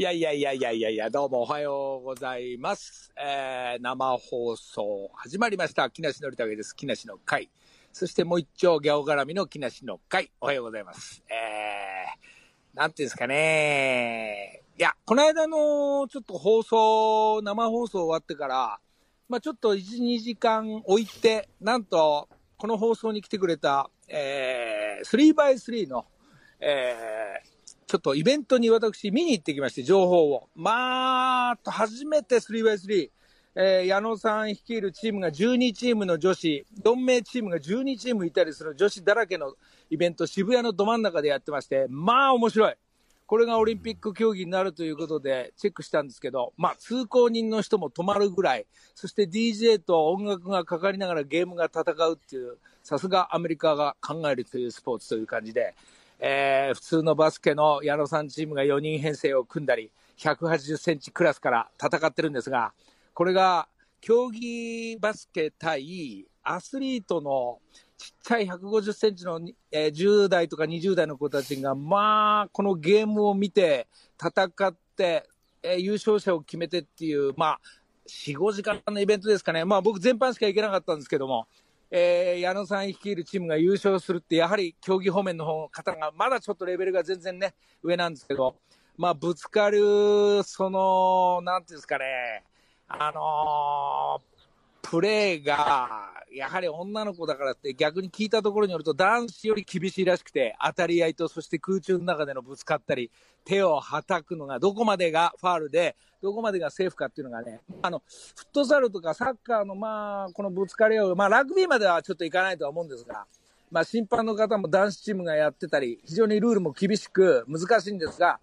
いやいやいやいやいやいや、どうもおはようございます。えー、生放送始まりました。木梨憲武です。木梨の会。そしてもう一丁ギャオ絡みの木梨の会。おはようございます。えー、なんていうんですかね。いや、この間のちょっと放送、生放送終わってから、まあちょっと1、2時間置いて、なんと、この放送に来てくれた、えー、3x3 の、えー、ちょっとイベントに私見に行ってきまして、情報を。まあ、と初めて 3x3、えー、矢野さん率いるチームが12チームの女子、4名チームが12チームいたりする女子だらけのイベント、渋谷のど真ん中でやってまして、まあ面白い。これがオリンピック競技になるということでチェックしたんですけど、まあ通行人の人も止まるぐらい、そして DJ と音楽がかかりながらゲームが戦うっていう、さすがアメリカが考えるというスポーツという感じで、えー、普通のバスケの矢野さんチームが4人編成を組んだり、180センチクラスから戦ってるんですが、これが競技バスケ対アスリートのちっちゃい150センチの、えー、10代とか20代の子たちが、まあ、このゲームを見て、戦って、えー、優勝者を決めてっていう、まあ、4、5時間のイベントですかね。まあ僕全般しか行けなかったんですけども、えー、矢野さん率いるチームが優勝するって、やはり競技方面の方が、まだちょっとレベルが全然ね、上なんですけど、まあ、ぶつかる、その、なんていうんですかね、あの、プレーが、やはり女の子だからって逆に聞いたところによると男子より厳しいらしくて、当たり合いとそして空中の中でのぶつかったり、手をはたくのがどこまでがファールで、どこまでがセーフかっていうのがね、あの、フットサルとかサッカーのまあ、このぶつかり合う、まあラグビーまではちょっといかないとは思うんですが、まあ審判の方も男子チームがやってたり、非常にルールも厳しく難しいんですが、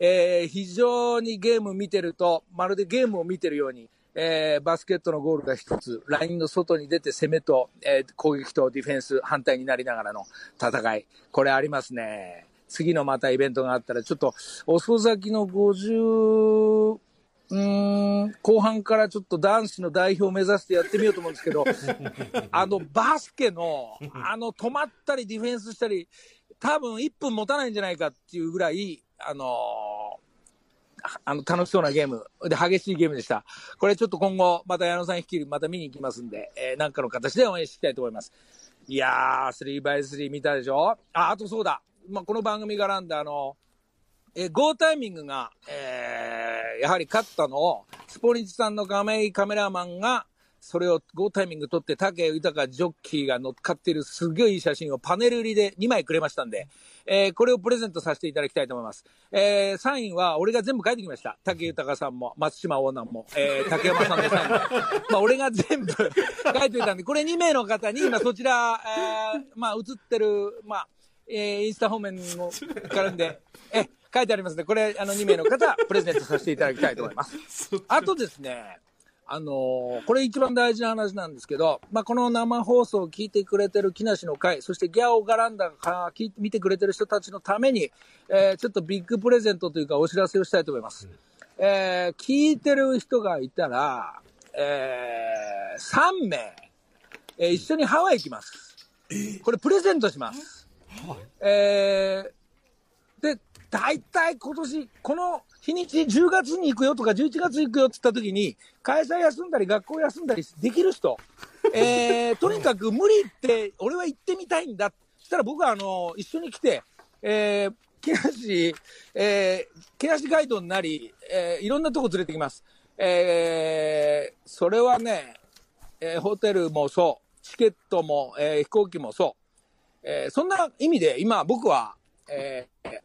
えー、非常にゲーム見てると、まるでゲームを見てるように、えー、バスケットのゴールが一つ、ラインの外に出て攻めと、えー、攻撃とディフェンス反対になりながらの戦い。これありますね。次のまたイベントがあったら、ちょっと遅咲きの50、うん、後半からちょっと男子の代表を目指してやってみようと思うんですけど、あのバスケの、あの止まったりディフェンスしたり、多分1分持たないんじゃないかっていうぐらい、あのあの、楽しそうなゲーム。で、激しいゲームでした。これちょっと今後、また矢野さん率いる、また見に行きますんで、えー、なんかの形で応援していきたいと思います。いやー、3x3 見たでしょ？あ、あとそうだ。まあ、この番組が絡んで、あの、えー、ゴータイミングが、えー、やはり勝ったのを、スポニチさんの画面カメラマンが、それをゴータイミング撮って、竹豊ジョッキーが乗っかっているすげえいい写真をパネル売りで2枚くれましたんで、えー、これをプレゼントさせていただきたいと思います。えー、サインは俺が全部書いてきました。竹豊さんも、松島オーナーも、えー、竹山さんのサインも。まあ、俺が全部書いておいたんで、これ2名の方に、今そちら、えー、まあ、映ってる、まあ、えー、インスタ方面も絡んで、え、書いてありますね。これ、あの、2名の方、プレゼントさせていただきたいと思います。あとですね、あのー、これ一番大事な話なんですけど、まあ、この生放送を聞いてくれてる木梨の会、そしてギャオガランダが聞いて見てくれてる人たちのために、えー、ちょっとビッグプレゼントというかお知らせをしたいと思います。うん、えー、聞いてる人がいたら、えー、3名、えー、一緒にハワイ行きます。これプレゼントします。えー、で、大体今年、この日にち10月に行くよとか11月行くよって言った時に、会社休んだり学校休んだりできる人、えー、とにかく無理って、俺は行ってみたいんだ。そしたら僕はあの、一緒に来て、えー、木梨、えー、木梨ガイドになり、えー、いろんなとこ連れてきます。えー、それはね、えー、ホテルもそう、チケットも、えー、飛行機もそう、えー、そんな意味で今僕は、えー、えー、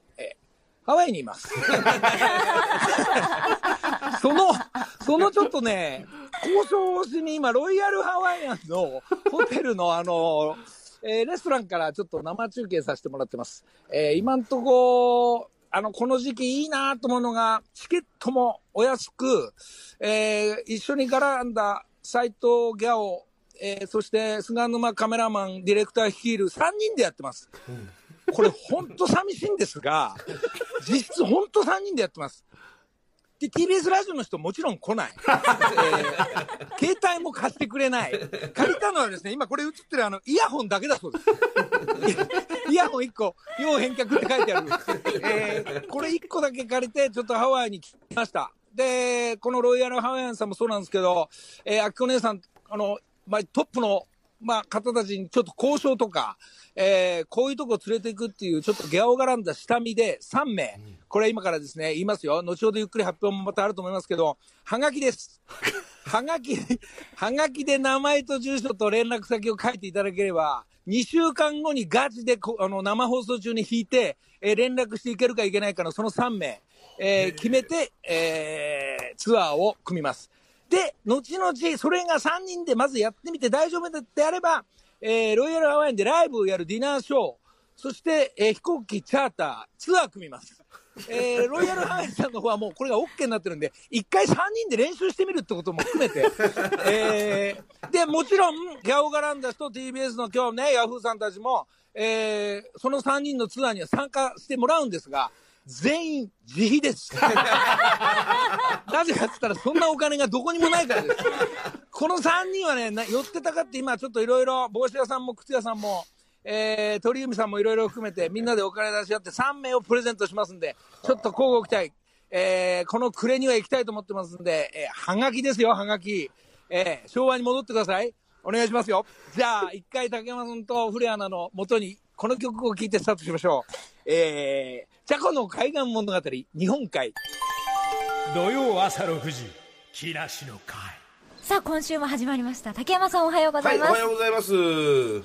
ハワイにいます。その、そのちょっとね、交渉をしに今、ロイヤルハワイアンのホテルのあの、えー、レストランからちょっと生中継させてもらってます。えー、今んとこ、あの、この時期いいなと思うのが、チケットもお安く、えー、一緒に絡んだ斎藤ギャオ、えー、そして菅沼カメラマン、ディレクター率いる3人でやってます。うんこれ本当寂しいんですが、実質本当3人でやってます。で、TBS ラジオの人もちろん来ない。えー、携帯も貸してくれない。借りたのはですね、今これ映ってるあの、イヤホンだけだそうです。イヤホン1個、要返却って書いてある。えー、これ1個だけ借りて、ちょっとハワイに来ました。で、このロイヤルハワイアンさんもそうなんですけど、えー、あきこ姉さん、あの、まあ、トップの、まあ、方たちにちょっと交渉とか、えー、こういうとこ連れていくっていう、ちょっとギャオがらんだ下見で3名、これ今からですね、言いますよ。後ほどゆっくり発表もまたあると思いますけど、はがきです。はがき、はがきで名前と住所と連絡先を書いていただければ、2週間後にガチでこあの生放送中に引いて、えー連絡していけるかいけないかのその3名、えー決めて、えーツアーを組みます。で、後々、それが3人でまずやってみて大丈夫であれば、えーロイヤルハワイアンでライブをやるディナーショー、そして、えー飛行機チャーター、ツアー組みます。えー ロイヤルハワイアンさんの方はもうこれが OK になってるんで、一回3人で練習してみるってことも含めて、えーで、もちろん、ギャオガランダスと TBS の今日ね、ヤフーさんたちも、えーその3人のツアーには参加してもらうんですが、全員自費です。なぜかって言ったら、そんなお金がどこにもないからです。この3人はね、寄ってたかって今ちょっといろいろ、帽子屋さんも靴屋さんも、えー、鳥海さんもいろいろ含めて、みんなでお金出し合って3名をプレゼントしますんで、ちょっと交互期待。えー、この暮れには行きたいと思ってますんで、えー、はがきですよ、はがき。えー、昭和に戻ってください。お願いしますよ。じゃあ、一回竹山さんと古谷アナの元に、この曲を聴いてスタートしましょう。えー、チャコの海岸物語、日本海。土曜朝6時木梨の会さあ今週も始まりました竹山さんおはようござはいい、おます、はようございます。の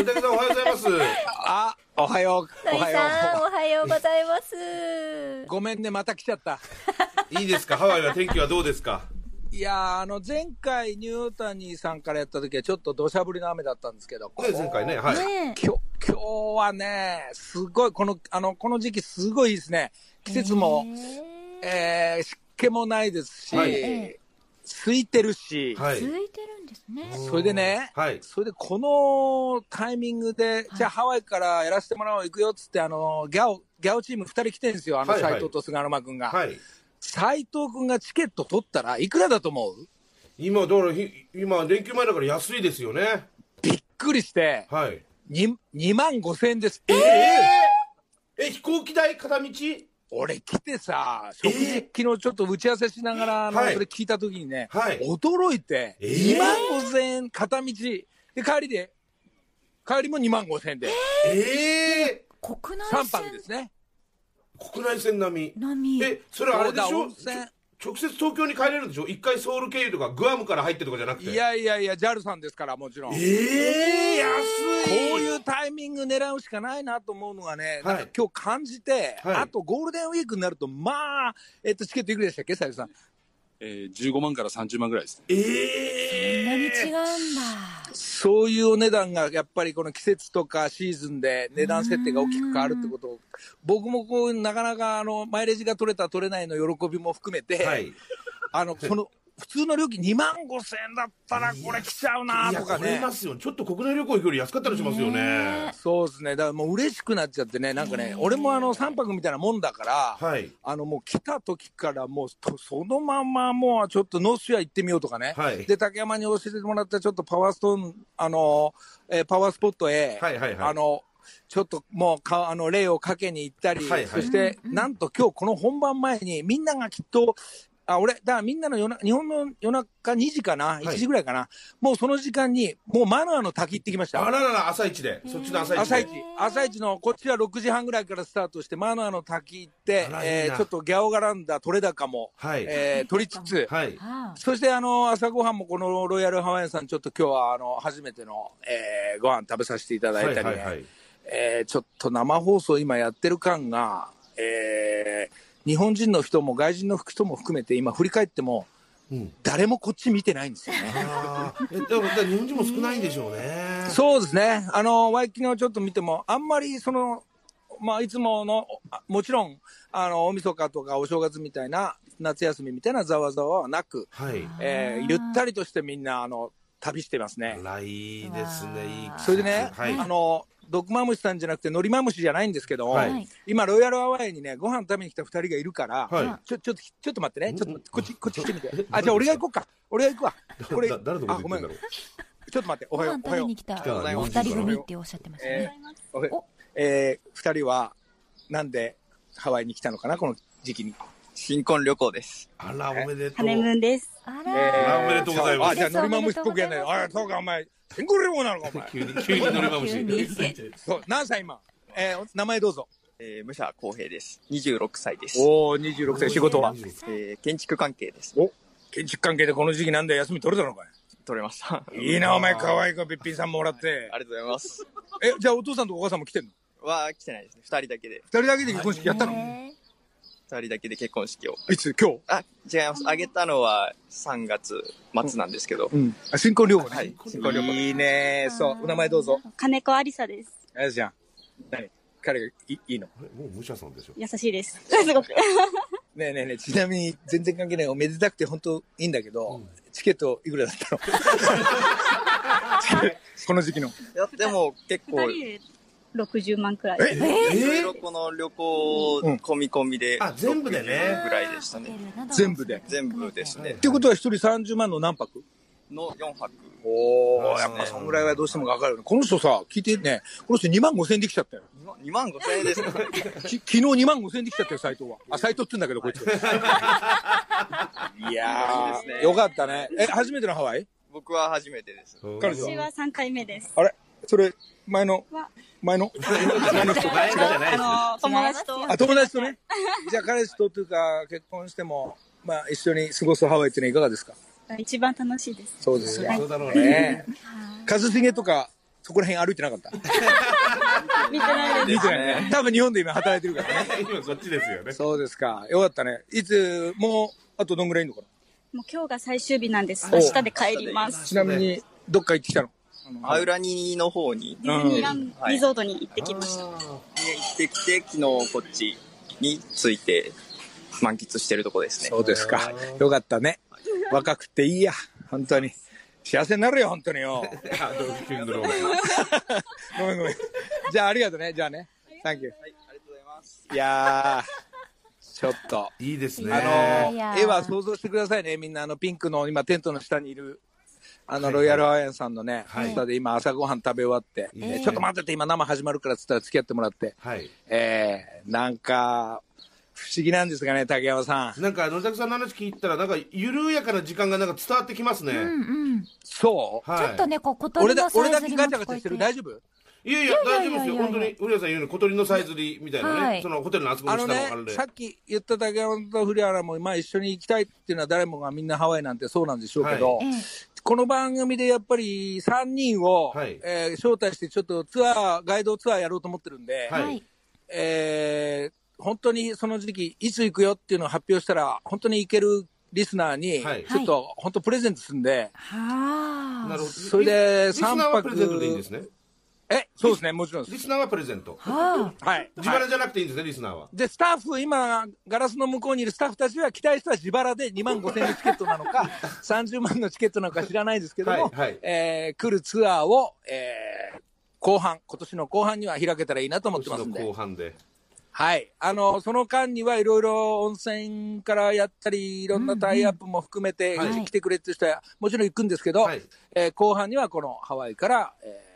りたけさんおはようございます。あ、おはよう。おはよおはようございますう。ごめんね、また来ちゃった。いいですか？ハワイは天気はどうですか？いやー、あの、前回、ニュータニーさんからやった時は、ちょっと土砂降りの雨だったんですけど、ね、前回ね、はい。ね今日、今日はね、すごい、この、あの、この時期すごいいいですね。季節も、えー、湿気もないですし、はい空いてるし、はい。続いてるんですねそれでね、はい。それでこのタイミングで、じゃあハワイからやらせてもらおう、行くよっつって、あの、ギャオ、ギャオチーム2人来てるんですよ、あの、はいはい斎藤と菅沼君が。はい。斎藤君がチケット取ったらいくらだと思う？今、だからひ、今、連休前だから安いですよね。びっくりして、はい。2, 2万5千円です。えええ、飛行機代片道？俺来てさ、食事、昨日ちょっと打ち合わせしながら、あの、はいそれ聞いたときにね、はい。驚いて、えー！2万5千円片道、で、帰りで、帰りも2万5千円で、ええ国内3線泊ですね。国内線並み。並みえ、それあれでしょ？直接東京に帰れるんでしょ？一回ソウル経由とかグアムから入ってとかじゃなくて。いやいやいや、JAL さんですから、もちろん。ええ安いこういうタイミング狙うしかないなと思うのがね、はいなんか今日感じて、はいあとゴールデンウィークになると、まあ、えっと、チケットいくらでしたっけ、さゆさん。えー、15万から30万ぐらいですね。えそんなに違えうんだそういうお値段がやっぱりこの季節とかシーズンで値段設定が大きく変わるってことを、僕もこう、なかなかあの、マイレージが取れた取れないの喜びも含めて、はい。あの、その、普通の料金2万5千円だったらこれ来ちゃうなとかねま。すよ。ちょっと国内旅行行くより安かったりしますよね。そうですね。だからもう嬉しくなっちゃってね、なんかね、俺もあの3泊みたいなもんだから、はい。あのもう来た時からもうとそのままもうちょっとノースフィア行ってみようとかね。はいで、竹山に教えてもらったちょっとパワーストーン、あの、えーパワースポットへ、はいはいはいあの、ちょっともうか、あの、例をかけに行ったり、はいはいそして、なんと今日この本番前にみんながきっと、あ、俺、だからみんなの夜な日本の夜中2時かな、1時ぐらいかな、もうその時間に、もうマナーの滝行ってきました。あららら、朝一で。そっちの朝一で。朝一、朝一の、こっちは6時半ぐらいからスタートして、マナーの滝行ってえーちょっとギャオガランダ、取れ高も、はい。えー取りつつ、はい。あそしてあの、朝ごはんもこのロイヤルハワイアンさん、ちょっと今日はあの、初めての、えーご飯食べさせていただいたりね、はいはいはい。えーちょっと生放送今やってる感が、えー日本人の人も外人の人も含めて今振り返っても、うん誰もこっち見てないんですよね。だから日本人も少ないんでしょうね。そうですね。あの、ワイキキのちょっと見ても、あんまりその、まあ、いつもの、あもちろん、あの、大晦日とかお正月みたいな、夏休みみたいなざわざわはなく、はい。えーゆったりとしてみんな、あの、旅してますね。あら、いいですね。いいそれでね、はい。あの、毒マムシさんじゃなくて、のりマムシじゃないんですけど、はいはい今、ロイヤルアワーにね、ご飯食べに来た二人がいるから、はいちょ、ちょっと、ちょっと待ってね。ちょっと、こっち、こっち来てみて。あ、じゃあ俺が行こうか。俺が行くわ。これ、だ誰のことあ、ごめん。言ってんだろちょっと待って、おはよう、ご飯食おはよう。べに来た来たらお二人組っておっしゃってましたね。おはようえー、二人は、なんでハワイに来たのかな、この時期に。新婚旅行です。あら、おめでとう。ハネムーンです。あえらおめでとうございますあ、じゃあ、のりまむしっぽくやんない。あ、そうか、お前、天狗レモンなのか、お前。急に、急に乗りまむし。急にそう、何歳今？えー、名前どうぞ。えー、武者公平です。26歳です。おー、26歳、仕事は？えー、建築関係です。お、建築関係でこの時期なんだよ、休み取れたのか取れました。い いいな、お前、可愛い子、べっぴんさんもらってあ。りがとうございます。え、じゃあ、お父さんとお母さんも来てんの？は、来てないですね。二人だけで。二人だけで結婚式やったの？ね二人だけで結婚式を。いつ？今日？あ、違います。あげたのは3月末なんですけど。うん。あ、新婚旅行ね。はい新婚旅行いいねそう、お名前どうぞ。金子ありさです。あやちゃん。何？彼がいいいいのもう武者さんでしょ。優しいです。すごく。ねえねえねえ、ちなみに全然関係ない。おめでたくて本当いいんだけど、チケットいくらだったの？この時期の。いや、でも結構、60万くらい。えいろいろこの旅行うん込み込みで、あ全部でね60ぐらいでしたね。全部で。全部ですねっ。てことは一人30万の何泊？の4泊。おおやっぱそんぐらいはどうしてもかかるよね。この人さ、聞いてね、この人2万5千円できちゃったよ。2万5千円ですか き昨日2万5千円できちゃったよ、斎藤は。あ、斎藤って言うんだけど、こいつ。いやー、いいですねよかったね。え、初めてのハワイ？僕は初めてです。彼女私は3回目です。あれ？それ、前のわ、前の 前の人、前のじゃないですよ。あの、友達と。あ、友達とね。じゃあ彼氏とというか、結婚しても、まあ一緒に過ごすハワイっていうのはいかがですか？一番楽しいです。そうですよ。そうだろうね。一茂とか、そこら辺歩いてなかった？見てないで見てないね。多分日本で今働いてるからね。今こっちですよね。そうですか。よかったね。いつ、もう、あとどんぐらいいんのかな？す。もう今日が最終日なんです。明日で帰ります。ちなみに、どっか行ってきたの？アウラニの方にディズニーランドはいリゾートに行ってきました。行ってきて、昨日こっちに着いて満喫してるとこですね。そうですか。よかったね。若くていいや。本当に。幸せになるよ、本当によ。ごめんごめん。じゃあ、ありがとうね。じゃあね。サンキュー。はい、ありがとうございます。いやー、ちょっと。いいですね。あの絵は想像してくださいね。みんな、あの、ピンクの今、テントの下にいる、あの、ロイヤルハワイアンさんのね、はい下で今、朝ごはん食べ終わって、えーちょっと待ってて、今、生始まるからっつったら付き合ってもらって、はい。えー、なんか、不思議なんですがね、竹山さん。なんか、野崎さんの話聞いたら、なんか、緩やかな時間がなんか伝わってきますね。うんうん。そう？はい。ちょっとね、こう、小鳥俺だの、さ俺だけガチャガチャしてる。大丈夫？いやいや、大丈夫ですよ。本当に、古谷さん言うように小鳥のさえずりみたいなね。はいそのホテルのあそこの下のあれで。さっき言った竹山と古原も、まあ一緒に行きたいっていうのは誰もがみんなハワイなんてそうなんでしょうけど、ええこの番組でやっぱり3人を、はいえー招待してちょっとツアー、ガイドツアーやろうと思ってるんで、はいはい。えー本当にその時期、いつ行くよっていうのを発表したら、本当に行けるリスナーに、はいちょっと本当プレゼントするんで、はあ。なるほど。それでリスナー三泊はプレゼントでいいんですね。え、そうですね、もちろんです。リスナーはプレゼント。ははい。自腹じゃなくていいんですね、リスナーは。で、スタッフ、今、ガラスの向こうにいるスタッフたちは、期待した自腹で2万5千円のチケットなのか、30万のチケットなのか知らないですけども、はいはいえー来るツアーを、えー後半、今年の後半には開けたらいいなと思ってますん今年の後で。半で。はい。あの、その間にはいろいろ温泉からやったり、いろんなタイアップも含めて、来てくれっていう人はもちろん行くんですけど、はいえー後半にはこのハワイから、えー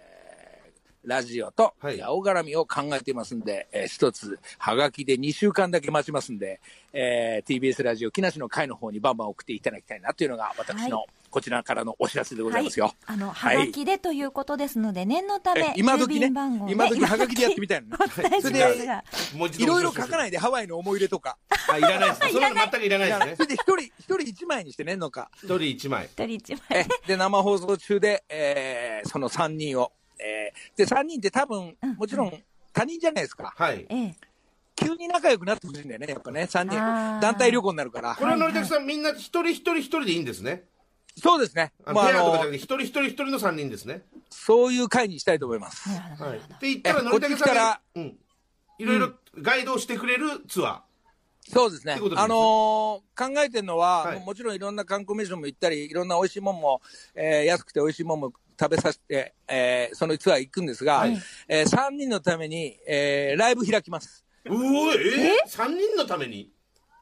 ラジオと、はい青絡みを考えていますんで、えー一つ、はがきで2週間だけ待ちますんで、えー TBS ラジオ木梨の会の方にバンバン送っていただきたいなというのが、私の、はこちらからのお知らせでございますよ。あの、ははいがきでということですので、念のたえめ、今時ね今時はがきでやってみたいな それで。いろいろ書かないいで、ハワイの思い入れとか。あ、いらないですね。それは全くいらないですねそ。れで一人、一人一枚にしてねんのか。一人一枚。一人一枚。えで、生放送中で、えーその3人を、えーで、3人って多分、もちろん他人じゃないですか。はい。ええ。急に仲良くなってほしいんだよね、やっぱね、3人あー。団体旅行になるからこ。れはのりたくさん、みんな一人一人一人でいいんですね。そうですね。あもうあのペアとかじゃなくて、一人一人一人の三人ですね。そういう会にしたいと思います。はい。って言ったら、えのりたくさんがうん。いろいろガイドをしてくれるツアそうですねあのー考えてるのは、はいもちろんいろんな観光名所も行ったり、いろんな美味しいもんも、えー安くて美味しいもんも食べさせて、えーそのツアー行くんですが、はい。え3人のために、えーライブ開きます。うおえー、3人のために？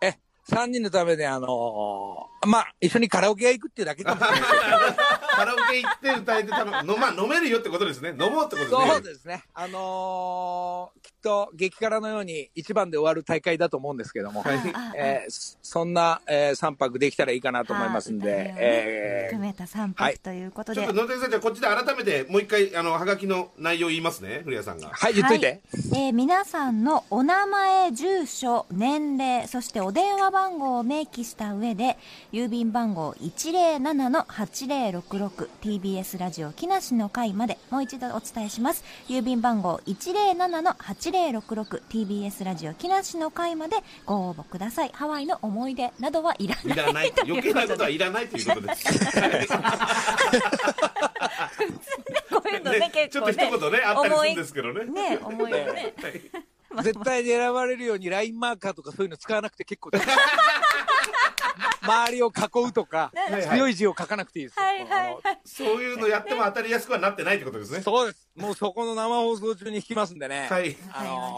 え、3人のためで、あのーまあ、一緒にカラオケ屋行くっていうだけかもしれないですけどカラオケ行って歌えてたの、のまあ、飲めるよってことですね。飲もうってことですね。そうですね。あのーきっと激辛のように一番で終わる大会だと思うんですけども、はいあえーそそんな、え3泊できたらいいかなと思いますんで、ねえー含めた3はい泊ということで。ちょっと野崎さん、じゃあこっちで改めてもう一回、あの、はがきの内容言いますね、古谷さんが。はい、言っといて。はいえー皆さんのお名前、住所、年齢、そしてお電話番号を明記した上で、郵便番号 107-8066TBS ラジオ木梨の会まで、もう一度お伝えします。郵便番号 107-8066TBS ラジオ木梨の会までご応募ください。ハワイの思い出などはいらないいらない。余計なことはいらないということです。こういうのね、ね結構ね。ちょっと一言ね、あったりするんですけどね。ね、思い出ね。絶対に選ばれるようにラインマーカーとかそういうの使わなくて結構です。周りを囲うとか、強い字を書かなくていいです。はいはいはい。そういうのやっても当たりやすくはなってないってことですね。そうです。もうそこの生放送中に弾きますんでね。はい。わかりま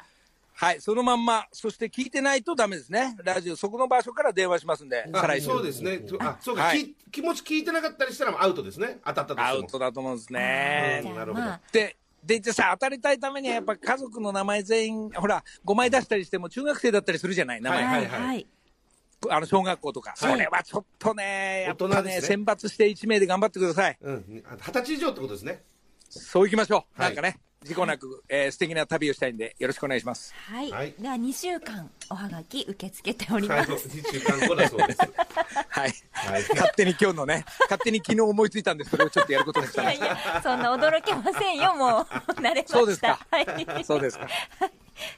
した。はい、そのまんま、そして聞いてないとダメですね。ラジオ、そこの場所から電話しますんで、そうですね。あ、そうか、はいき気持ち聞いてなかったりしたらアウトですね。当たったとしても。アウトだと思うんですじね。ゃあなるほどまあ、で、で、じゃあさ、当たりたいためにはやっぱ家族の名前全員、ほら、5枚出したりしても中学生だったりするじゃない、名前。はいはいはい。あの、小学校とか。そはいれはちょっとね、やっぱね、ね選抜して1名で頑張ってください。うん。二十歳以上ってことですね。そう行きましょう。はないんかね、事故なく、えー素敵な旅をしたいんで、よろしくお願いします。はい。はいでは2週間おはがき受け付けておりはい。ます。2週間後だそうです。はい。はい。勝手に今日のね、勝手に昨日思いついたんで、それをちょっとやることにしたんです。いやいや、そんな驚きませんよ、もう。慣れました。そうですかはい。そうですか。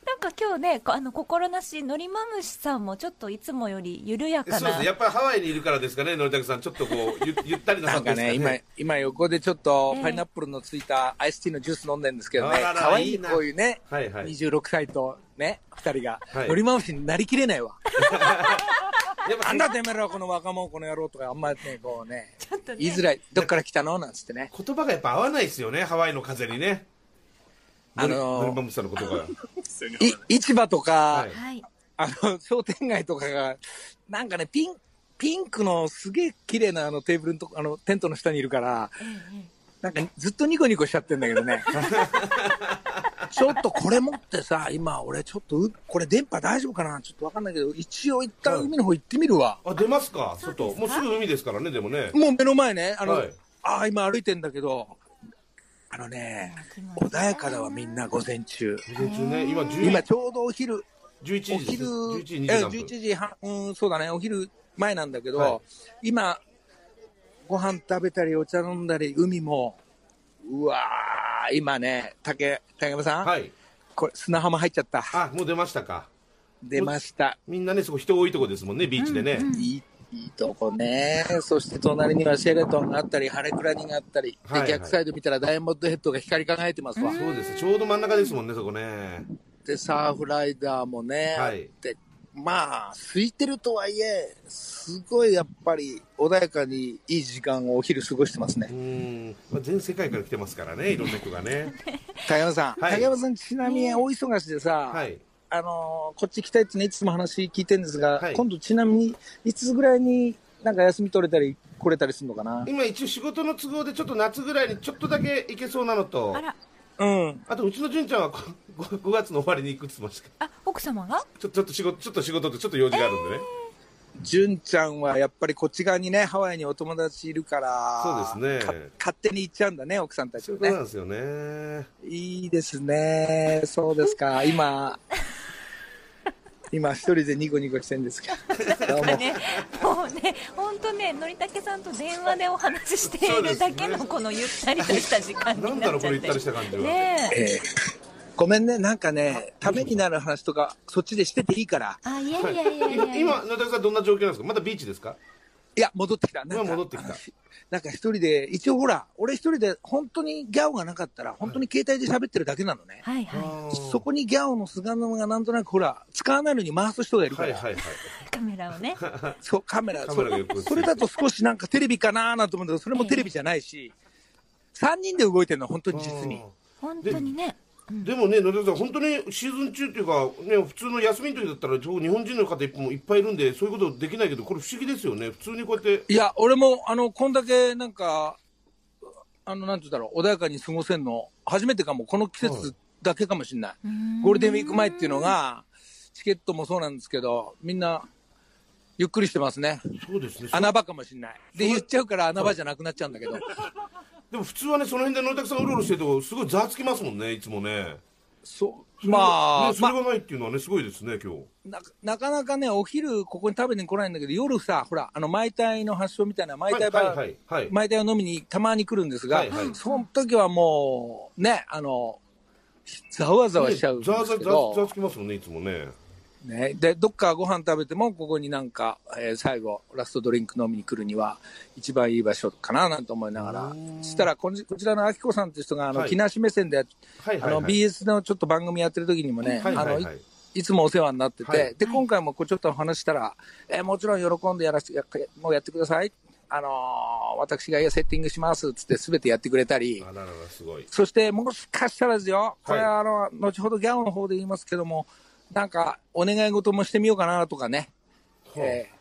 なんか今日ね、こあの、心なし、のりまむしさんもちょっといつもより緩やかな。そうですね。やっぱりハワイにいるからですかね、のりたけさん。ちょっとこう、ゆ ゆったりななんかね、今、今横でちょっとパイナップルのついたアイスティーのジュース飲んでるんですけどね可愛いいいなこういうね、はいはい26歳とね、2人がは、い乗り回しになりきれないわ。やっぱなんだてめえらこの若者この野郎とかあんまりね、こうね、ちょっとね言いづらい。どっから来たの？なんつってね。言葉がやっぱ合わないですよね、ハワイの風にね。あのーさんの言葉が。い市場とか、はいはい。あの、商店街とかが、なんかね、ピン、ピンクのすげえ綺麗なあのテーブルのとこ、あの、テントの下にいるから、なんかずっとニコニコしちゃってんだけどね。ちょっとこれ持ってさ、今俺ちょっとう、これ電波大丈夫かな？ちょっとわかんないけど、一応一旦海の方行ってみるわ。あ、出ますか、外。もうすぐ海ですからね、でもね。もう目の前ね、あの、はいああ、今歩いてんだけど、あのね、穏やかだわ、みんな午前中。午前中ね、今10今ちょうどお昼、11時お。昼、11時え23分。11時半、うん、そうだね、お昼前なんだけど、はい今、ご飯食べたり、お茶飲んだり、海も、うわー、今ね、竹、竹山さん、はい。これ砂浜入っちゃった。あ、もう出ましたか。出ました。みんなね、そこ人多いとこですもんね、ビーチでね。いい、いいとこね。そして隣にはシェレトンがあったり、ハレクラニがあったり、はいはいで、逆サイド見たらダイヤモンドヘッドが光り輝いてますわ。そうです。ちょうど真ん中ですもんね、そこね。で、サーフライダーもね、はいあって、まあ、空いてるとはいえ、すごいやっぱり穏やかにいい時間をお昼過ごしてますうね。ん。まあ、全世界から来てますからね、いろんな人がね。竹山さん、はい竹山さんちなみに大忙しでさ、はい。あのーこっち来たいってね、いつも話聞いてるんですが、はい今度ちなみに、いつぐらいになんか休み取れたり来れたりするのかな？今一応仕事の都合でちょっと夏ぐらいにちょっとだけ行けそうなのとあ、ら、うん。あとうちの純ちゃんは 5, 月の終わりに行くって言ってましたあ、奥様が？ちょちょっと仕事、ちょっと仕事でちょっと用事があるんでね。純ちゃんはやっぱりこっち側にね、ハワイにお友達いるから、そうですねか勝手に行っちゃうんだね、奥さんたちそうはね。いうなんですよね。いいですね。そうですか。今、今一人でニコニコしてるんですけど。どうも。ね、もうね、本当ね、のりたけさんと電話でお話ししているだけの このゆったりとした時間になっちゃって。なんだろう、これ行ったりした感じは。ねえ。えーごめんね。なんかね、ためになる話とか、そっちでしてていいから。あ、いやいはいやいやいやいや。今、野田さんどんな状況なんですか？まだビーチですか？いや、戻ってきた。なんか今戻ってきた なんか一人で、一応ほら、俺一人で本当にギャオがなかったら、本当に携帯で喋ってるだけなのね。はいはそこにギャオの菅沼がなんとなくほら、使わないのに回す人がいるから。はいはいはい。い。カメラをね。そう、カメラ、カメラそそれだと少しなんかテレビかなーなんて思うんだけど、それもテレビじゃないし、3人で動いてるの、本当に実に。本当にね。でもね、野田さん、本当にシーズン中っていうか、ね、普通の休みの時だったら、日本人の方もいっぱいいるんで、そういうことできないけど、これ不思議ですよね。普通にこうやって。いや、俺も、あの、こんだけ、なんか、あの、なんて言ったら、穏やかに過ごせんの、初めてかも、この季節だけかもしれない。ゴールデンウィーク前っていうのが、チケットもそうなんですけど、みんな、ゆっくりしてますね。そうですね。穴場かもしれない。で、言っちゃうから穴場じゃなくなっちゃうんだけど。でも普通はね、その辺で野田さんうろうろしてると、すごいざわつきますもんね、いつもね。そう。まあ、ね、それがないっていうのはね、すごいですね、今日。ななかなかね、お昼ここに食べに来ないんだけど、夜さ、ほら、あの、マイタイの発祥みたいな、マイタイバー、はいはいはいマイタイを飲みにたまに来るんですが、はいはいその時はもう、ね、あの、ざわざわしちゃうんですざわざわけざわざわど、つきますもんね、いつもね。ね、で、どっかご飯食べても、ここになんか、えー最後、ラストドリンク飲みに来るには、一番いい場所かな、なんて思いながら、そしたらこんじ、こちらのあきこさんっていう人が、あの、はい。木梨目線で、はいはい BS のちょっと番組やってる時にもね、あの、いいつもお世話になってて、はい。で、今回もこうちょっとお話したら、えーもちろん喜んでやらせて、やもうやってください。あのー私がセッティングしますっつって全てやってくれたり、あららら、すごい。そしてもしかしたらですよ、これはいはあの、後ほどギャオの方で言いますけども、なんかお願い事もしてみようかなとかね、えー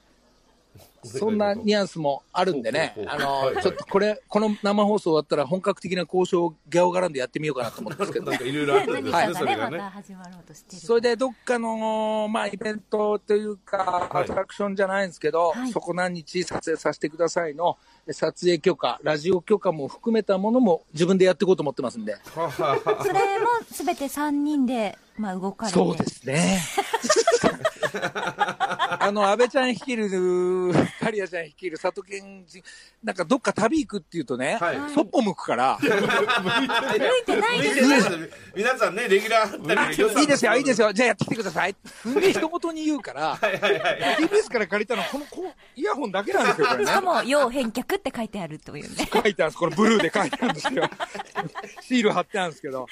そんなニュアンスもあるんでねあのほうはいはいちょっとこれ、この生放送終わったら本格的な交渉をギャオ絡んでやってみようかなと思ってますけどなんかいろいろあるんですね、それがね。また始まろうとしてる。それでどっかの、まあ、イベントというか、はいアトラクションじゃないんですけど、はいそこ何日撮影させてくださいの、撮影許可、ラジオ許可も含めたものも自分でやっていこうと思ってますんで。それもすべて3人で、まあ、動かれて。そうですね。あの、安倍ちゃん率いる、カリアちゃん率いる佐藤健人、なんかどっか旅行くっていうとね、はいそっぽ向くから、向いてないです見てないです皆さんね、レギュラーいいですよ、いいですよ、じゃあやってきてください。すんげえ一言に言うから、TBS から借りたの、このこうイヤホンだけなんですよ、これねしか。も、要返却って書いてあるというね。書いてあるんです。これブルーで書いてあるんですよ。シール貼ってあるんですけど。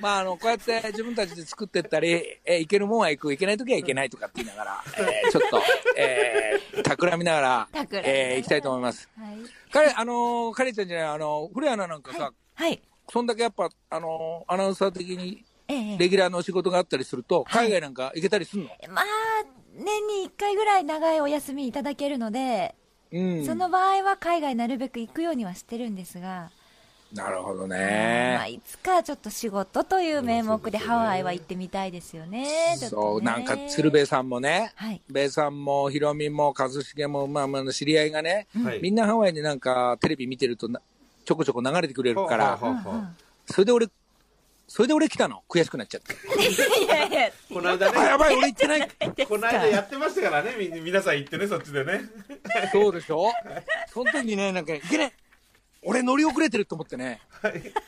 まあ、あの、こうやって自分たちで作ってったり、えー行けるもんは行く、行けない時は行けないとかって言いながら、えーちょっと、えー、企みながら、企みながらえー行きたいと思います。はい。彼、あのー、カレちゃんじゃない、あの、古谷アナなんかさ、はい。そんだけやっぱ、あのーアナウンサー的に、ええレギュラーのお仕事があったりすると、海外なんか行けたりすんの、まあ、年に1回ぐらい長いお休みいただけるので、うん。その場合は海外なるべく行くようにはしてるんですが、なるほどまあ、ね。いつかちょっと仕事という名目でハワイは行ってみたいですよね。そう、なんか、鶴瓶さんもね、はい。べイさんも、ひろみも、一茂も、まあまあ、知り合いがね、はいみんなハワイでなんか、テレビ見てるとな、ちょこちょこ流れてくれるから、それで俺、それで俺来たの？悔しくなっちゃって。いやいや、この間あ、やね、ばい、俺行ってない。この間やってましたからね、み皆さん行ってね、そっちでね。そうでしょ？その時ね、なんか、いけねえ俺乗り遅れてると思ってね、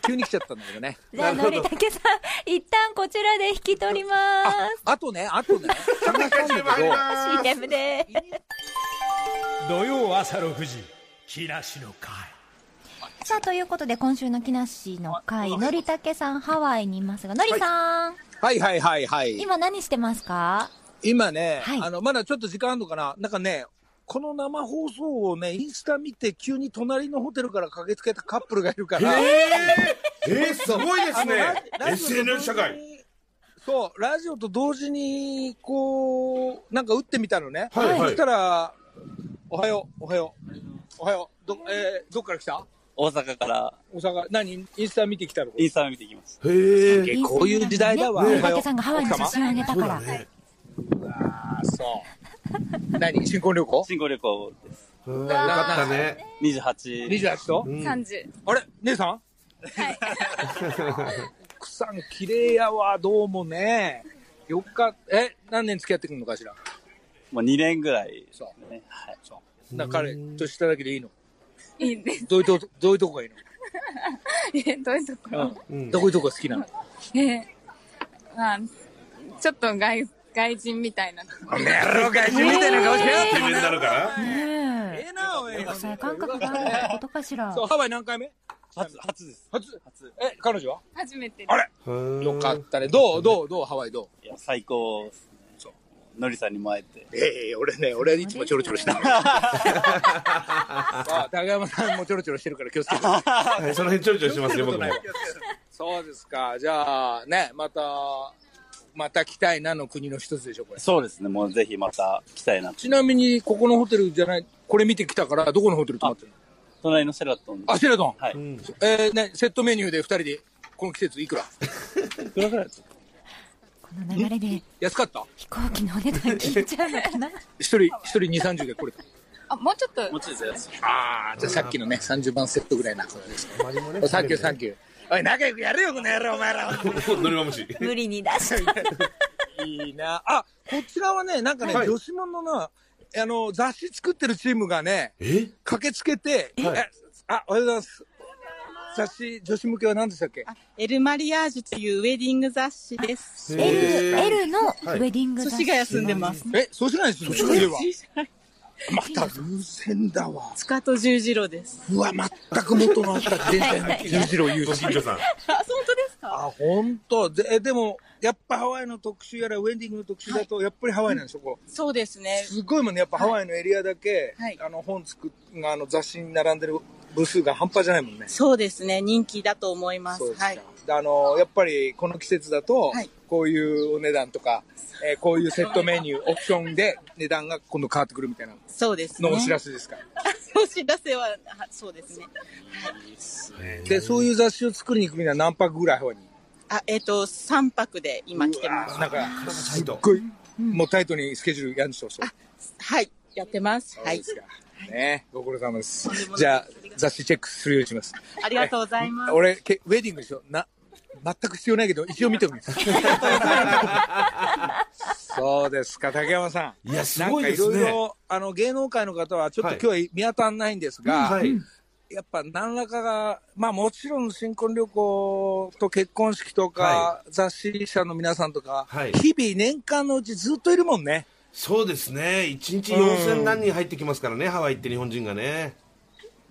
急に来ちゃったんだけどね。じゃあ、のりたけさん、一旦こちらで引き取りまあとね、あとね、探したんだけど、で。土曜朝6時木梨の会さあ、ということで、今週の木梨の会、のりたけさんハワイにいますが、のりさん、はい。はいはいはい。今何してますか？今ね、はい。あの、まだちょっと時間あるのかな？なんかね、この生放送をね、インスタ見て、急に隣のホテルから駆けつけたカップルがいるから、えー、すごいですね。SNS 社会。そう、ラジオと同時に、こう、なんか打ってみたのね。はいはいそしたら、おはよう、おはよう、おはよう、ど、えー、どっから来た？大阪から大阪、何？インスタ見てきたの？インスタ見てきました。へえ。えこういう時代だわ。のりたおはようけさんがハワイの写真をあげたから。あ、そう。何？新婚旅行？新婚旅行です。よかったね。28。?28 と、30。あれ？姉さん？はい。奥さん綺麗やわ、どうもね。よかっえ、何年付き合ってくるのかしら？もう2年ぐらい。そね。はい。う。だから彼としただけでいいの？いいです。どういうとこ、どういうとこがいい え、どういうとこ？うん。どういうとこが好きなの？えまあ、ちょっと外、外人みたいな。あねやろ、外人みたいな顔してやイケメンなのかなねえ。ええな、おい。国際感覚があるってことかしら。そう、ハワイ何回目？初、初です。初？初。え、彼女は？初めてですあれ？よかったね。どう？どう？どう？ハワイどう？いや、最高ですね。のりさんにも会えて。ええ俺ね、俺いつもちょろちょろしてる。さ あ、高山さんもちょろちょろしてるから気をつけて。はい、その辺ちょろちょろしてますよ、僕も。そうですか。じゃあ、ね、また、また来たいなの国の一つでしょ、これ。そうですね、もうぜひまた来たいなと。ちなみに、ここのホテルじゃない、これ見てきたから、どこのホテル泊まってるの？隣のシェラトンで。あ、シェラトン？はい。えー、ね、セットメニューで二人で、この季節いくら？いくらぐらいですかこの流れで安かった？飛行機のお値段聞いちゃうのかな？一人、一人二三十で来れた。あ、もうちょっともうちょっと安い。ああ、じゃあさっきのね、30番セットぐらいな。これですね。サンキュー、サンキュー。おい、仲良くやれよ、この野郎、お前ら。のりまむし。無理に出したいいな。あ、こちらはね、なんかね、はい女子もののな、あの、雑誌作ってるチームがね、え？駆けつけて、はいえあ、おはようございます。雑誌、女子向けは何でしたっけ？エルマリアージュというウェディング雑誌です。L, L のウはいェディング雑誌寿司が休んでます。え、そうしないですよ、それは。また偶然だわ。塚と十字路です。うわ、全く元のあった前回の十字路言うしご新。居さん。あ、本当ですか？あ、本当で、えでも、やっぱハワイの特集やら、ウェディングの特集だと、やっぱりハワイなんでしょ、ここ。そうですね。すごいもんね、やっぱハワイのエリアだけ、はいあの、本作っ、あの、雑誌に並んでる部数が半端じゃないもんね。そうですね。人気だと思います。そうですか。はい。であの、やっぱりこの季節だと、はいこういうお値段とか、えーこういうセットメニュー、オプションで値段が今度変わってくるみたいなそうですね。のお知らせですか？ら。お知らせは、はそうですね。で、そういう雑誌を作りに行くには何泊ぐらいハワイに？あ、えっ、と、3泊で今来てます。なんか、サイト。ごい、もうタイトにスケジュールやるんでしょ、そう。はい。やってます。はい。ねご苦労様です。じゃあ、雑誌チェックするようにします。ありがとうございます。俺、けウェディングでしょ？な、全く必要ないけど、一応見ておくんです。そうですか、竹山さん。いや、すごいですなんかいろいね。ろ、あの、芸能界の方はちょっとはい今日は見当たらないんですが、はい。やっぱ何らかが、まあもちろん新婚旅行と結婚式とか、は雑誌社の皆さんとか、はい日々年間のうちずっといるもんね。そうですね。1日4000何人入ってきますからね、ハワイって日本人がね。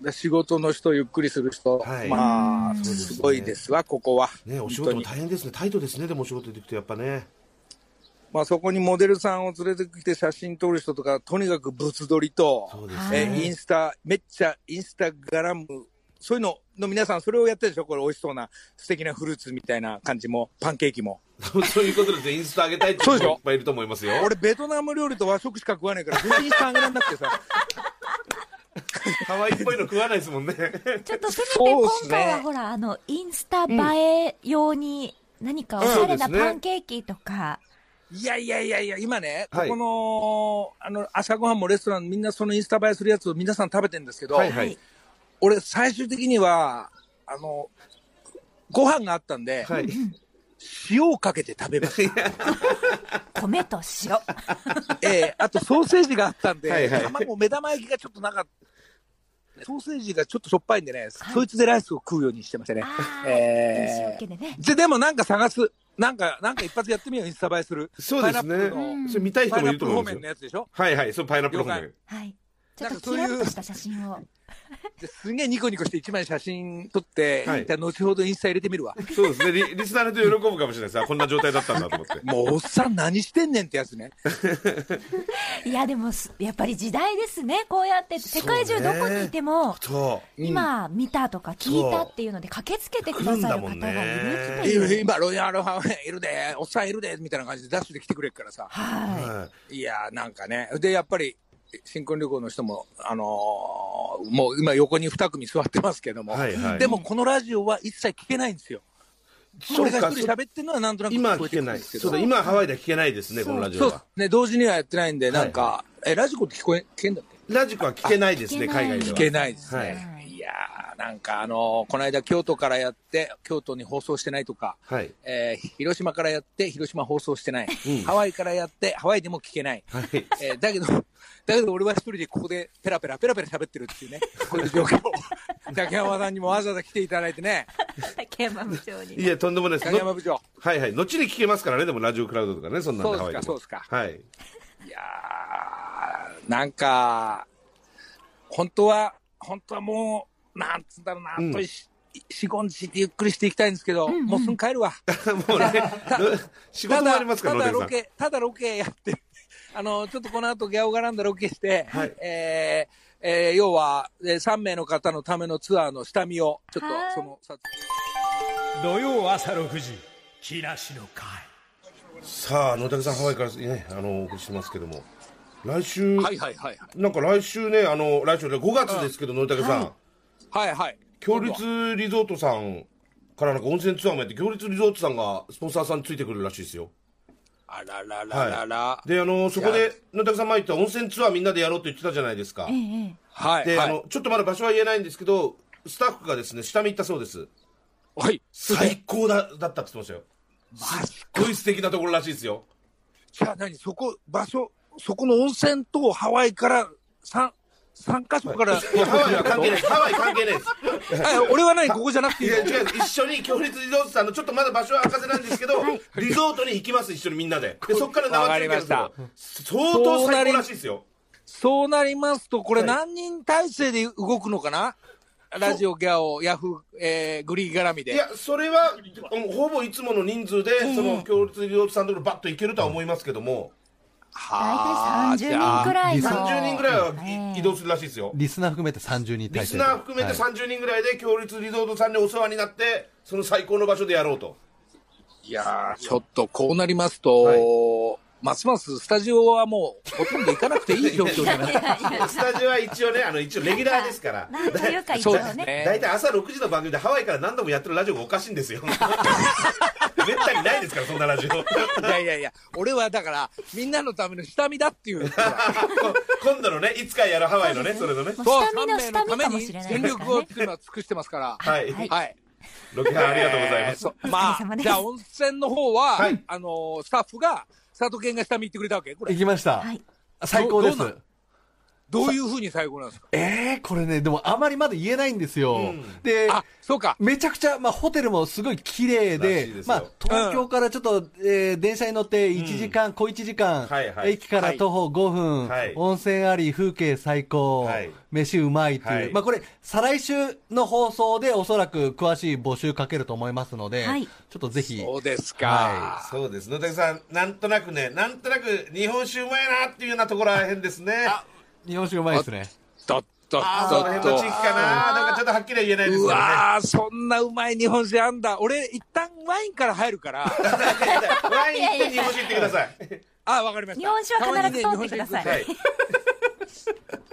で仕事の人、ゆっくりする人、はいまあ、すごいですわ、ここは。ね、お仕事も大変ですね。タイトですね、でもお仕事で行くとやっぱね。まあそこにモデルさんを連れてきて写真撮る人とか、とにかく物撮りと、そうですはいえね。インスタ、めっちゃインスタグラム、そういうのの皆さん、それをやってるでしょ？これ美味しそうな素敵なフルーツみたいな感じも、パンケーキも。そういうことですね。インスタ上げたいってそうでしょ？人もいっぱいいると思いますよ。俺、ベトナム料理と和食しか食わないから、全然インスタあげられなくてさ。ハワイっぽいの食わないですもんね。ちょっとせめて今回はほら、あの、インスタ映え用に何かおしゃれなパンケーキとか、いやいやいやいや、今ね、はいここの、あの、朝ごはんもレストラン、みんなそのインスタ映えするやつを皆さん食べてるんですけど、はいはい。俺、最終的には、あの、ご飯があったんで、はい。塩をかけて食べました。米と塩。ええあとソーセージがあったんで、はいはい卵、目玉焼きがちょっとなかった。ソーセージがちょっとしょっぱいんでね、そいつでライスを食うようにしてましたね。え塩気でね。で、でもなんか探す。なんか、なんか一発やってみよう、インスタ映えする。そうですね。それ見たい人もいると思うんですよパイナップル方面の。やつでしょ？はいはい。そう、パイナップル方了面。はい。ちょっとキラッとした写真を。ですんげえニコニコして一枚写真撮って、はいじゃあ後ほどインスタ入れてみるわ。そうですね。リリスナーの人喜ぶかもしれないです。あこんな状態だったんだと思って。もうおっさん何してんねんってやつね。いや、でもす、やっぱり時代ですね。こうやって、世界中どこにいても、そう。今見たとか聞いたっていうので駆けつけてくださる方がいるっていう。今、ロイヤルハワイいるで、おっさんいるで、みたいな感じでダッシュで来てくれるからさ。ははいやー、なんかね。で、やっぱり、新婚旅行の人も、あのーもう今横に2組座ってますけども、はいはいでもこのラジオは一切聞けないんですよ。そうか一人喋ってるのはなんとなく聞こえてくる聞けない。んですけど。そうだ、今はハワイでは聞けないですね、このラジオは。ね、同時にはやってないんで、なんか、はえ、ラジコって聞こえ、聞けんだっけ？ラジコは聞けないですね、海外では。聞けないですね。はいい、やー、なんかあのーこの間京都からやって、京都に放送してないとか、はい。えー広島からやって、広島放送してない、うんハワイからやって、ハワイでも聞けない。はい。えーだけど、だけど俺は一人でここでペラペラペラペラ喋ってるっていうね、こういう状況を。竹山さんにもわざわざ来ていただいてね、い。竹山部長に。いや、とんでもないです。の竹山部長。はいはい。後に聞けますからね、でもラジオクラウドとかね、そんなんでそうですかハワイでも。そうですかはい。いやー、なんか、本当は、本当はもう、なんつうんだろうな、うん。あとし四五日ってゆっくりしていきたいんですけど、もうすぐ帰るわ。もうね、仕事もありますから、ただ野出さん。ロケ、ただロケやって、あの、ちょっとこの後ギャオガランダロケして、はい。えーえー要は、えー3名の方のためのツアーの下見を、ちょっとはい。その、さ土曜朝6時木梨の会。さあ野竹さんハワイからねあのお送りしてますけども。来週、はいはいはい。なんか来週ねあの来週ね5月ですけど野竹さん、はいはい。強立リゾートさんからなんか温泉ツアーもやって強立リゾートさんがスポンサーさんについてくるらしいですよ。あららららら。であのそこで野竹さん前言った温泉ツアーみんなでやろうって言ってたじゃないですか、ええはい。で、はい。あのちょっとまだ場所は言えないんですけどスタッフがですね下見行ったそうです。はい。最高だだったって言ってましたよ。すっごい素敵なところらしいですよ。じゃあ何？そこ、場所、そこの温泉とハワイから、三、三箇所から。ハワイは関係ない。ですハワイ関係ないです。あ俺は何ここじゃなくていいやいの違う一緒に強烈リゾートさんのちょっとまだ場所は明かせないんですけど、リゾートに行きます一緒にみんなで。でそっから生中継やるんですよ。わか相当最高らしいですよ。そうなりますと、これはい。何人体制で動くのかな？ラジオ、ギャオ、ヤフー、えー、グリー絡みで。いやそれはほぼいつもの人数で、その強烈リゾートさんのところバッと行けるとは思いますけども、はあ大体30人くらいの。30人ぐらいはええ移動するらしいですよリスナー含めて30人リスナー含めてはい。30人ぐらいで強烈リゾートさんにお世話になってその最高の場所でやろうと。いやーちょっとこうなりますと、ますますスタジオはもうほとんど行かなくていい状況になる。スタジオは一応ねあの一応レギュラーですからなんというか一応そうですね。ね。大体朝6時の番組でハワイから何度もやってるラジオがおかしいんですよめったにないですからそんなラジオいやいやいや、俺はだから、みんなのための下見だっていう。今度のねいつかやるハワイのねそれのね下見の下見かもしれない全ですからね。力を尽くしてますから。はい、はいはい。ロケハンありがとうございます、まあ、様ですじゃあ温泉の方は、はいあのースタッフが、佐藤健が下見行ってくれたわけ？これ行。きました、はい。最高ですどういう風に最高なんですか？えー、これねでもあまりまだ言えないんですよ、うん。であ、そうか。めちゃくちゃ、まあ、ホテルもすごい綺麗でまあ、東京からちょっと、えー電車に乗って1時間、小1時間、はいはい。駅から徒歩5分、はい。温泉あり、風景最高、はい。飯うまいっていう、はい。まあ、これ、再来週の放送でおそらく詳しい募集かけると思いますので、はい。ちょっとぜひ、そうですか。はそうです。野竹さんなんとなくねなんとなく日本酒うまいなっていうようなところらへんですね日本酒うまいですね。とっとっあその辺の地域かななんかちょっとはっきりは言えないですうけどねわー、そんなうまい日本酒あんだ。俺、一旦ワインから入るから。ワイン行って日本酒行ってくださいあ、わかりました。日本酒は必ず通ってくださいたまにね日本酒行くはい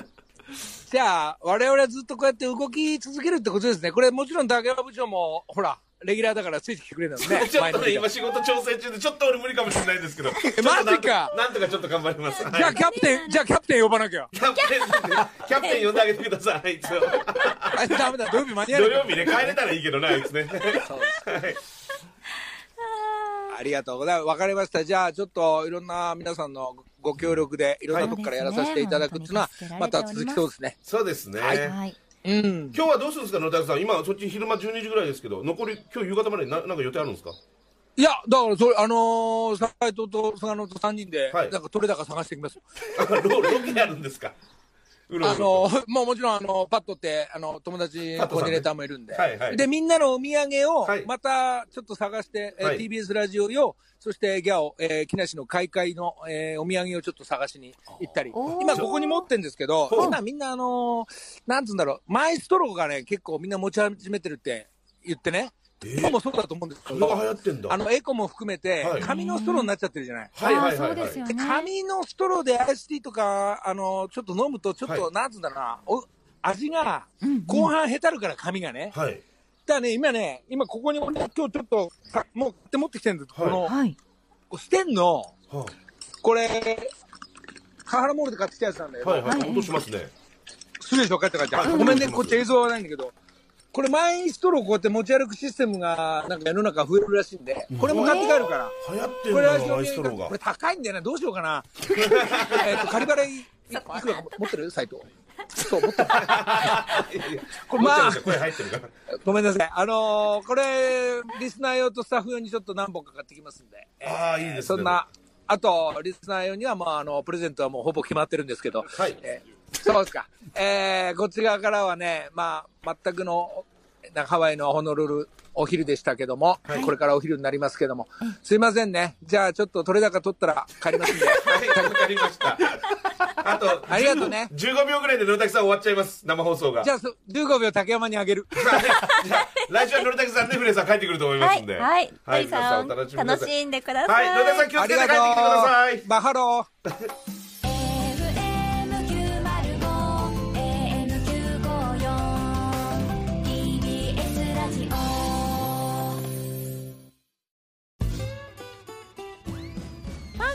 じゃあ、我々はずっとこうやって動き続けるってことですね。これもちろん竹山部長も、ほら、レギュラーだからついてきてくれるのね。ちょっとね、今仕事調整中で、ちょっと俺無理かもしれないですけど。マジかなんとかちょっと頑張ります。はいじゃあ、キャプテン、じゃあ、キャプテン呼ばなきゃ。キャプテン、キャプテン呼んであげてください、あいつを。あ、ダメだ、土曜日間に合土わない曜日ね、帰れたらいいけどね、あいつね。はいありがとうございます。わかりました。じゃあ、ちょっといろんな皆さんのご協力で、いろんなとこからやらさせていただくっていうのははい、また続きそうですね。そうですね。はい。うん。今日はどうするんですか、野田さん。今、そっち昼間12時ぐらいですけど、残り、今日夕方までにななんか予定あるんですか？いや、だから、それ、あのー、斉藤と菅野と3人で、はいなんか取れ高探してきますよ。あロロケあるんですか？うろうろあのー、もうもちろん、あの、パッとって、あの、友達コーディネーターもいるんで。はいはいで、みんなのお土産をはい、また、ちょっと探して、えーはい TBS ラジオ用、そしてギャオ、えー、木梨の開会の、えーお土産をちょっと探しに行ったり。今ここに持ってるんですけど今みんなあのーなんつうんだろう、マイストローがね、結構みんな持ち始めてるって言ってね。え僕もそうだと思うんですけそれが流ど、行ってんだ。あの、エコも含めてはい、紙のストローになっちゃってるじゃない。はいはいはいはい。でうですよね。紙のストローでアイスティーとか、あの、ちょっと飲むと、ちょっと、はいなんつうんだろうな、お味が、後半へたるから紙がね。はい。だね、今ね、今ここに俺、今日ちょっと、かもう買って持ってきてるんです、はいこの、はい。ステンの、はこれ、カハラモールで買ってきたやつなんだけど、いはいはい。音しますね。するでしょ、帰って帰って。はいごめんね、こっち映像はないんだけど、これ、マイストローこうやって持ち歩くシステムが、なんか世の中増えるらしいんで、これも買って帰るから。流行ってんこれはだな、マイストローがこれ。高いんだよね、どうしようかな。えっと、仮払い、いいくらか持ってる？斉藤。そう、持ってる。これまあまあ、声入ってるから。ごめんなさい。あのーこれ、リスナー用とスタッフ用にちょっと何本か買ってきますんで。ああ、いいですね。そんな、あと、リスナー用には、まあ、あの、プレゼントはもうほぼ決まってるんですけど、はい。えーそうですか。えー、こっち側からはね、まあ、全くの、なんかハワイのホノルルお昼でしたけども、はいこれからお昼になりますけども、すいませんね。じゃあちょっと取れ高取ったら帰りますんで。はい、わかりました。あと、ありがとうね15秒ぐらいで野滝さん終わっちゃいます。生放送が。じゃあ、そ15秒竹山にあげる。じゃあ来週は野滝さんね、フレさん帰ってくると思いますんで。はい。はい、鳥さん、皆さんお楽しみください。楽しんでくださ。はいい、野滝さん気をつけて帰ってきてください。マハロー。